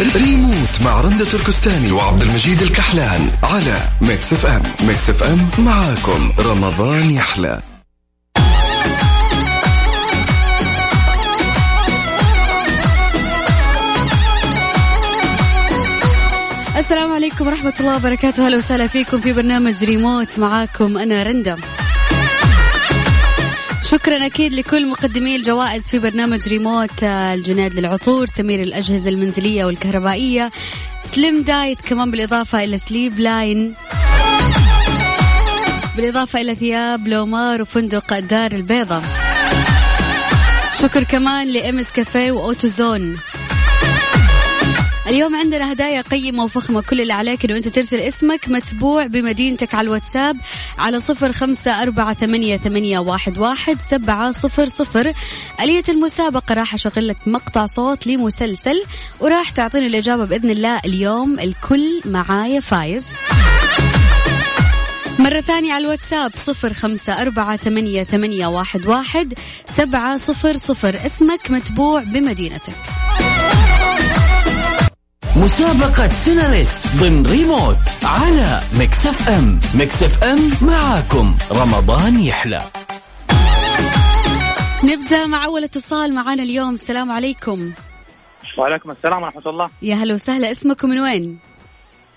ريموت مع رندة تركستاني وعبد المجيد الكحلان على Mix FM Mix FM معاكم. رمضان يحلى. السلام عليكم ورحمة الله وبركاته. أهلا وسهلا فيكم في برنامج ريموت. معاكم أنا رندا. شكرا أكيد لكل مقدمي الجوائز في برنامج ريموت آه، الجناد للعطور سمير الأجهزة المنزلية والكهربائية Slim Diet كمان بالإضافة إلى Slim Line. بالإضافة إلى ثياب لومار وفندق دار البيضة. شكر كمان ل M's Cafe و Auto Zone. اليوم عندنا هدايا قيمة وفخمة كل اللي عليك إنه أنت ترسل اسمك متبوع بمدينتك على الواتساب على صفر خمسة أربعة ثمانية, ثمانية واحد, واحد سبعة صفر صفر. آلية المسابقة راح أشغل لك مقطع صوت لمسلسل وراح تعطيني الإجابة بإذن الله اليوم الكل معايا فايز. مرة ثانية على الواتساب صفر خمسة أربعة ثمانية, ثمانية واحد, واحد سبعة صفر صفر. اسمك متبوع بمدينتك. مسابقة سيناريست ضمن ريموت على Mix FM. Mix FM معاكم. رمضان يحلى. نبدأ مع أول اتصال معنا اليوم. السلام عليكم. وعليكم السلام ورحمة الله. يا هلا وسهلا. اسمكم من وين؟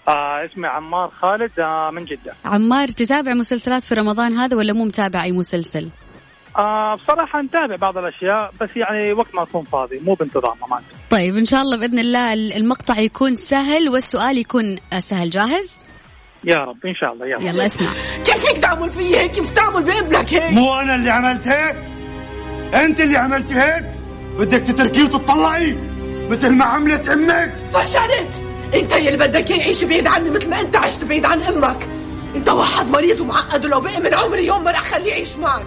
آه اسمي عمار خالد آه من جدة. عمار تتابع مسلسلات في رمضان هذا ولا مو متابع أي مسلسل؟ آه بصراحة نتابع بعض الأشياء بس يعني وقت ما أكون فاضي مو بانتظام أمانة طيب إن شاء الله بإذن الله المقطع يكون سهل والسؤال يكون سهل. جاهز؟ يا رب إن شاء الله يلا, يلا اسمع. كيف هيك تعمل في هيك؟ كيف تعمل بابنك هيك؟ مو أنا اللي عملت هيك؟ أنت اللي عملت هيك؟ بدك تتركيه وتطلعي؟ مثل ما عملت أمك؟ فشلت أنت يلي بدك إياه يعيش بعيد عني مثل ما أنت عشت بعيد عن أمك. أنت واحد مريض ومعقد ولو بقي من عمري يوم ما رح خليه يعيش معك.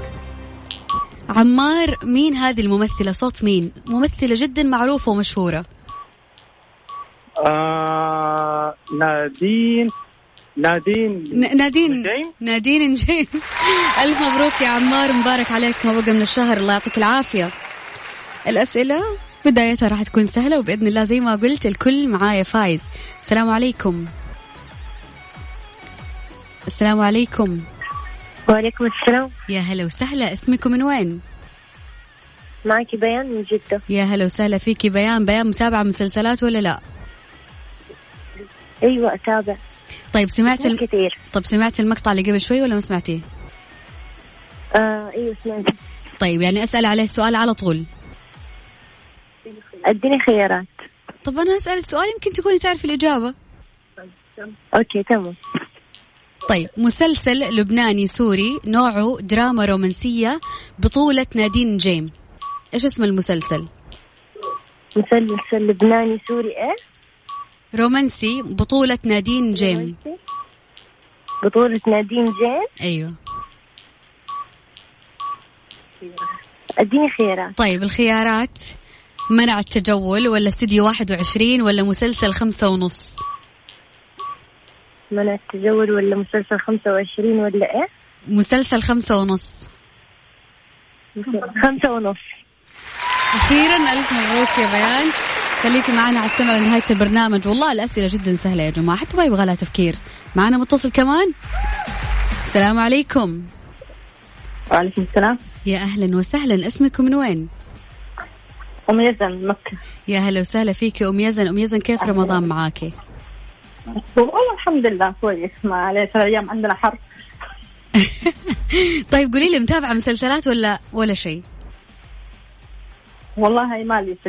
عمار مين هذه الممثلة؟ صوت مين؟ ممثلة جدا معروفة ومشهورة. آه نادين نادين. نادين. نجيم؟ نادين نجيم. ألف مبروك يا عمار. مبارك عليك ما بقى من الشهر. الله يعطيك العافية. الأسئلة بدايتها راح تكون سهلة وبإذن الله زي ما قلت الكل معايا فايز. السلام عليكم. السلام عليكم. وعليكم السلام. يا هلا وسهلا اسمكم من وين؟ معك بيان من جدة. يا هلا وسهلا فيكي. بيان بيان متابعة مسلسلات ولا لا؟ أيوة أتابع. طيب سمعت الم... كثير. طيب سمعت المقطع اللي قبل شوي ولا ما سمعتيه؟ آه أيوة سمعت. طيب يعني أسأل عليه السؤال على طول. أديني خيارات. طب أنا أسأل السؤال يمكن تكوني تعرف الإجابة. okay تمام. طيب مسلسل لبناني سوري نوعه دراما رومانسية بطولة نادين نجيم. إيش اسم المسلسل؟ مسلسل لبناني سوري إيه رومانسي بطولة نادين نجيم. بطولة نادين نجيم أيوه. أديني خيارات. طيب الخيارات منع التجول ولا استديو 21 ولا مسلسل خمسة ونص. منع التجول ولا مسلسل خمسة وعشرين ولا إيه؟ مسلسل خمسة ونص. خمسة ونص. أخيرا ألف مبروك يا بيان. خليكي معنا على السمع لنهاية البرنامج. والله الأسئلة جدا سهلة يا جماعة. حتى ما يبغى لها تفكير. معنا متصل كمان؟ السلام عليكم. وعليكم السلام. يا أهلا وسهلا. اسمكم من وين؟ أم يزن مكة. يا هلا وسهلا فيك أم يزن. أم يزن كيف رمضان معاكي؟ والله الحمد لله كويس. ما عليه ثلاث أيام عندنا حر. طيب قولي لي متابعة مسلسلات ولا ولا شيء؟ والله هي مالي في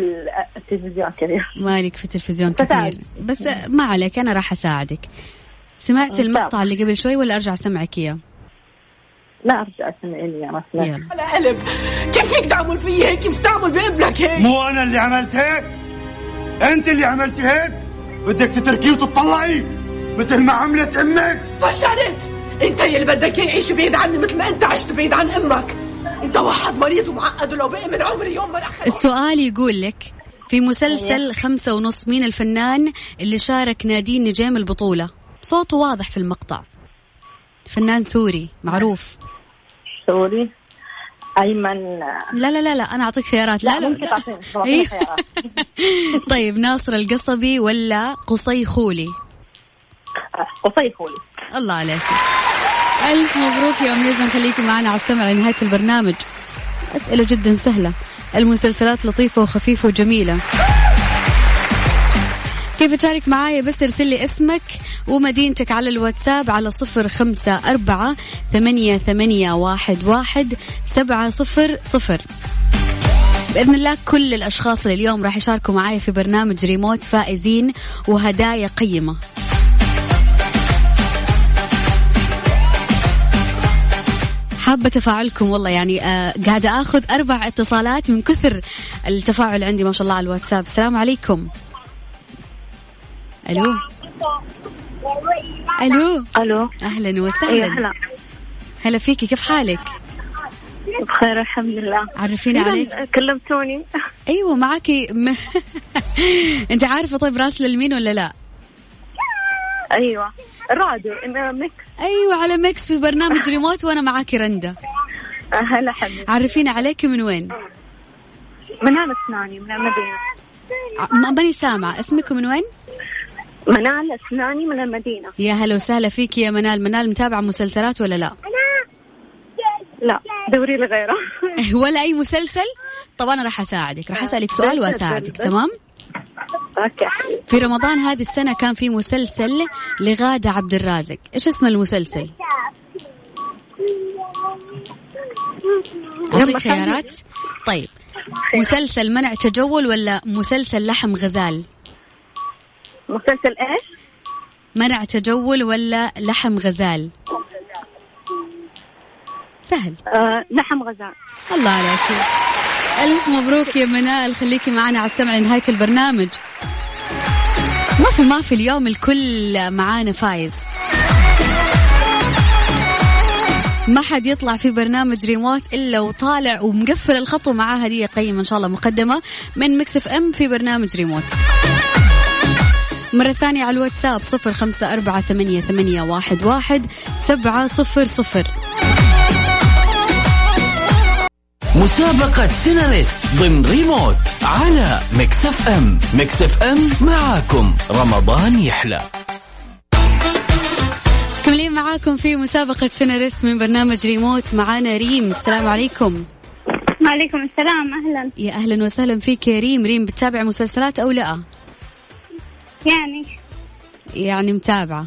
التلفزيون كثير. مالك في التلفزيون. كثير. بس ما عليك أنا راح أساعدك. سمعت المقطع اللي قبل شوي ولا أرجع أسمعك إياه؟ لا أرجع أسمعيني يا مثلا يلا. على قلب كيف هيك تعمل في هيك؟ كيف تعمل بابنك هيك؟ مو أنا اللي عملت هيك؟ أنت اللي عملت هيك؟ بدك تتركيه وتطلعي مثل ما عملت أمك. فشلت. انت يلي بدك إياه يعيش بعيد عني مثل ما انت عشت بعيد عن أمك. انت واحد مريض ومعقد ولو بقي من عمري يوم ما رح السؤال يقول لك في مسلسل خمسة ونص مين الفنان اللي شارك نادين نجيم البطولة؟ صوته واضح في المقطع. فنان سوري معروف. سوري. أيمن. لا لا لا لا أنا أعطيك خيارات. لا لا, ممكن لا. تعطيني إيه. خيارات. طيب ناصر القصبي ولا قصي خولي؟ قصي فولي الله عليك. ألف مبروك يا أم يزن خليكي معنا على السمع لنهاية البرنامج. أسئلة جدا سهلة. المسلسلات لطيفة وخفيفة وجميلة. كيف تشارك معايا؟ بس ارسل لي اسمك ومدينتك على الواتساب على صفر خمسة أربعة ثمانية, ثمانية واحد, واحد سبعة صفر صفر. بإذن الله كل الأشخاص اللي اليوم راح يشاركوا معايا في برنامج ريموت فائزين وهدايا قيمة. حابة تفاعلكم والله يعني آه قاعدة آخذ أربع اتصالات من كثر التفاعل عندي ما شاء الله على الواتساب. السلام عليكم. ألو؟ ألو؟ أهلا أيوه وسهلا هلا. هلا فيكي كيف حالك؟ بخير الحمد لله. عرفيني عليك. كلمتوني. أيوة معاكي. م... أنت عارفة طيب راسلة لمين ولا لا؟ أيوه. راديو انه Mix. أيوة على Mix في برنامج ريموت وأنا معاكي رندا. هلا حبيبي. عرفيني عليك من وين؟ منال اسناني من المدينة. ماني سامعة. اسمك من وين؟ منال اسناني من المدينة. يا هلا وسهلا فيك يا منال. منال متابعة مسلسلات ولا لا؟ لا دوري لي غيره ولا أي مسلسل؟ طب أنا راح أساعدك راح أسألك سؤال وأساعدك تمام؟ أوكي. حبيبي في رمضان هذه السنة كان في مسلسل لغادة عبد الرازق. إيش اسم المسلسل؟ أعطيك خيارات. طيب مسلسل منع تجول ولا مسلسل لحم غزال؟ مسلسل إيش؟ منع تجول ولا لحم غزال؟ سهل. آه لحم غزال. الله عليك ألف مبروك يا منال. خليكي معنا على السمع لنهاية البرنامج. ما في ما في اليوم الكل معانا فايز. ما حد يطلع في برنامج ريموت إلا وطالع ومقفل الخط ومعاه هدية قيمة إن شاء الله مقدمة من Mix FM في برنامج ريموت. مرة ثانية على الواتساب صفر خمسة أربعة ثمانية, ثمانية واحد, واحد سبعة صفر صفر مسابقة سيناريست ضمن ريموت على FM. Mix FM معاكم. رمضان يحلى. كملين معاكم في مسابقة سيناريست من برنامج ريموت. معانا ريم. السلام عليكم. وعليكم السلام. أهلا. يا أهلا وسهلا فيك يا ريم. ريم بتتابع مسلسلات أو لا؟ يعني. يعني متابعة.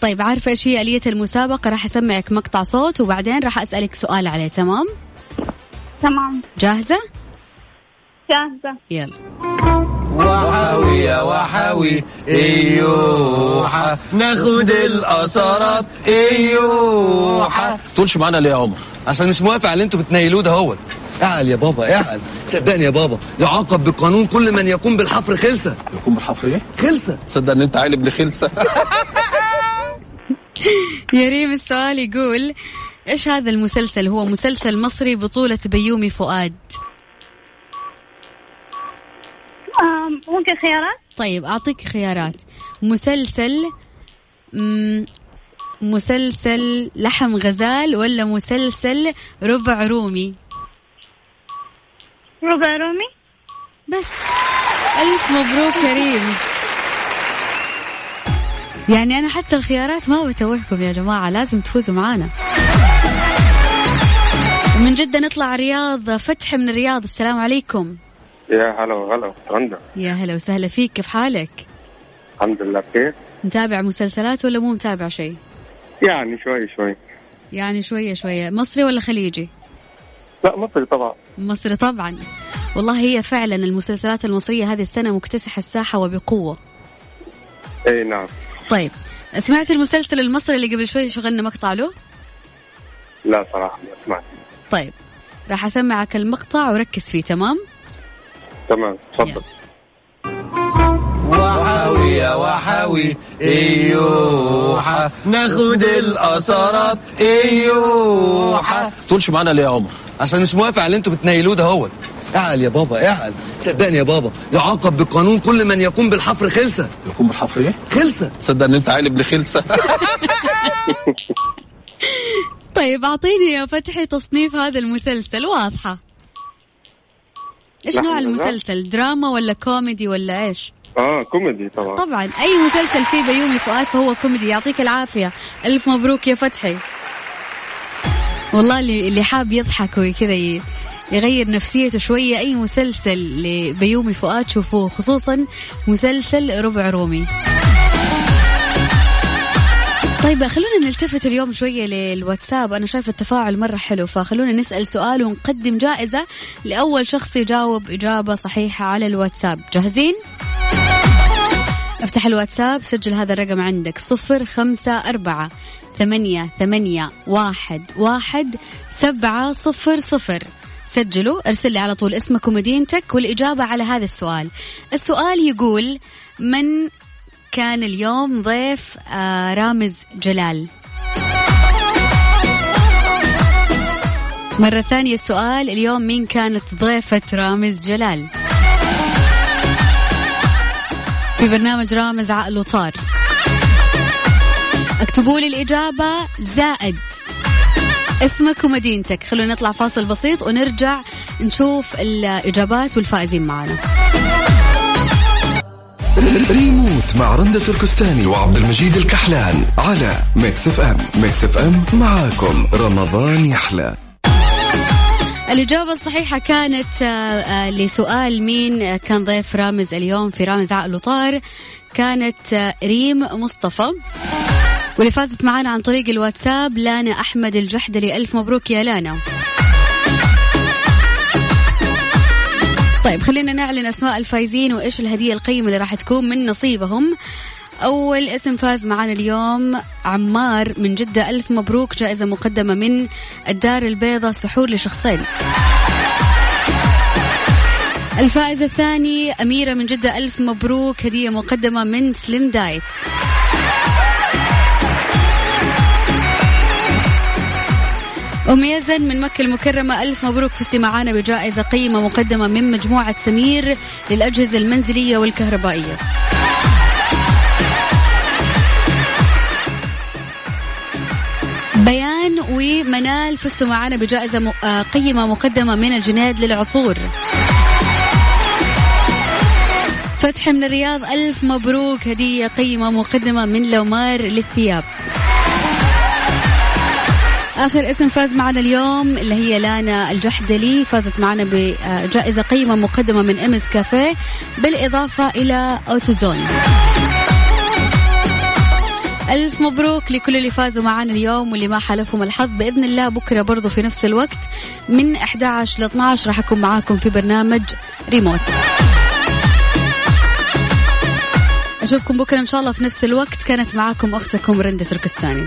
طيب عارفة إيش هي آلية المسابقة؟ راح أسمعك مقطع صوت وبعدين راح أسألك سؤال عليه تمام؟ تمام. جاهزة؟ جاهزة. يلا. وحاوي يا وحاوي ايوحة ناخد الأثرات ايوحة تقولش معانا ليه يا عمر؟ عشان مش موافق على اللي أنتوا بتنيلوه ده هو. اعقل يا بابا اعقل. صدقني يا بابا يعاقب بقانون كل من يقوم بالحفر خلسه يكون بالحفر إيه؟ خلسه تصدق ان أنت عيل ابن خلسة يا ريم السؤال يقول إيش هذا المسلسل؟ هو مسلسل مصري بطولة بيومي فؤاد. ممكن خيارات؟ طيب أعطيك خيارات. مسلسل مم، مسلسل لحم غزال ولا مسلسل ربع رومي؟ ربع رومي؟ بس. ألف مبروك كريم. يعني أنا حتى الخيارات ما بتوهكم يا جماعة لازم تفوزوا معانا. من جدة نطلع رياض فتح من الرياض السلام عليكم. يا هلا وغلا رندا يا هلا وسهلا فيك كيف حالك؟ الحمد لله بخير. متابع مسلسلات ولا مو متابع شيء؟ يعني شوي شوي. يعني شوية شوية. مصري ولا خليجي؟ لا مصري طبعا. مصري طبعا. والله هي فعلا المسلسلات المصرية هذه السنة مكتسحة الساحة وبقوة. اي نعم. طيب سمعت المسلسل المصري اللي قبل شوي شغلنا مقطع له؟ لا صراحة ما سمعت. طيب راح أسمعك المقطع وركز فيه تمام؟ تمام تفضل. يا وحاوي ايوحة ناخد الأثرات ايوحة تقولش معانا ليه يا عمر؟ عشان مش موافق على اللي أنتوا بتنيلوه ده هو. اعقل يا بابا اعقل. صدقني يا بابا يعاقب بقانون كل من يقوم بالحفر خلسه يكون بالحفر إيه؟ خلسه تصدق ان أنت عيل ابن خلسة طيب أعطيني يا فتحي تصنيف هذا المسلسل واضحة. إيش لحظة نوع بقى. المسلسل؟ دراما ولا كوميدي ولا إيش؟ آه كوميدي طبعا. طبعا أي مسلسل فيه بيومي فؤاد فهو كوميدي. يعطيك العافية. ألف مبروك يا فتحي. والله اللي اللي حاب يضحك وكذا يغير نفسيته شوية أي مسلسل لبيومي فؤاد شوفوه خصوصا مسلسل ربع رومي. طيب خلونا نلتفت اليوم شوية للواتساب. أنا شايفة التفاعل مرة حلو فخلونا نسأل سؤال ونقدم جائزة لأول شخص يجاوب إجابة صحيحة على الواتساب. جاهزين؟ افتح الواتساب سجل هذا الرقم عندك صفر خمسة أربعة ثمانية ثمانية واحد واحد سبعة صفر صفر. سجلوا ارسل لي على طول اسمك ومدينتك والإجابة على هذا السؤال. السؤال يقول من كان اليوم ضيف آه رامز جلال؟ مرة ثانية السؤال اليوم مين كانت ضيفة رامز جلال؟ في برنامج رامز عقل وطار. اكتبوا لي الإجابة زائد. اسمك ومدينتك. خلونا نطلع فاصل بسيط ونرجع نشوف الإجابات والفائزين معنا. ريموت مع رندة تركستاني وعبد المجيد الكحلان على Mix FM. Mix FM معاكم. رمضان يحلى. الإجابة الصحيحة كانت آه، آه، لسؤال مين آه، كان ضيف رامز اليوم في رامز عقل وطار. كانت ريم مصطفى. واللي فازت معنا عن طريق الواتساب لانا أحمد الجحدلي. ألف مبروك يا لانا. طيب خلينا نعلن أسماء الفايزين وإيش الهدية القيمة اللي راح تكون من نصيبهم. أول اسم فاز معنا اليوم عمار من جدة. ألف مبروك. جائزة مقدمة من الدار البيضاء. سحور لشخصين. الفائز الثاني أميرة من جدة. ألف مبروك. هدية مقدمة من سليم دايت. أم يزن من مكة المكرمة. ألف مبروك. فزتي معانا بجائزة قيمة مقدمة من مجموعة سمير للأجهزة المنزلية والكهربائية. بيان ومنال فزتوا معنا بجائزة آه، قيمة مقدمة من الجنيد للعطور فتح من الرياض ألف مبروك. هدية قيمة مقدمة من لومار للثياب. آخر اسم فاز معنا اليوم اللي هي لانا الجحدلي. فازت معنا بجائزة قيمة مقدمة من إمس كافيه بالإضافة إلى أوتوزون. ألف مبروك لكل اللي فازوا معنا اليوم واللي ما حالفهم الحظ. بإذن الله بكرة برضو في نفس الوقت من 11 ل 12 راح أكون معاكم في برنامج ريموت. أشوفكم بكرة إن شاء الله في نفس الوقت. كانت معاكم أختكم رندة تركستاني.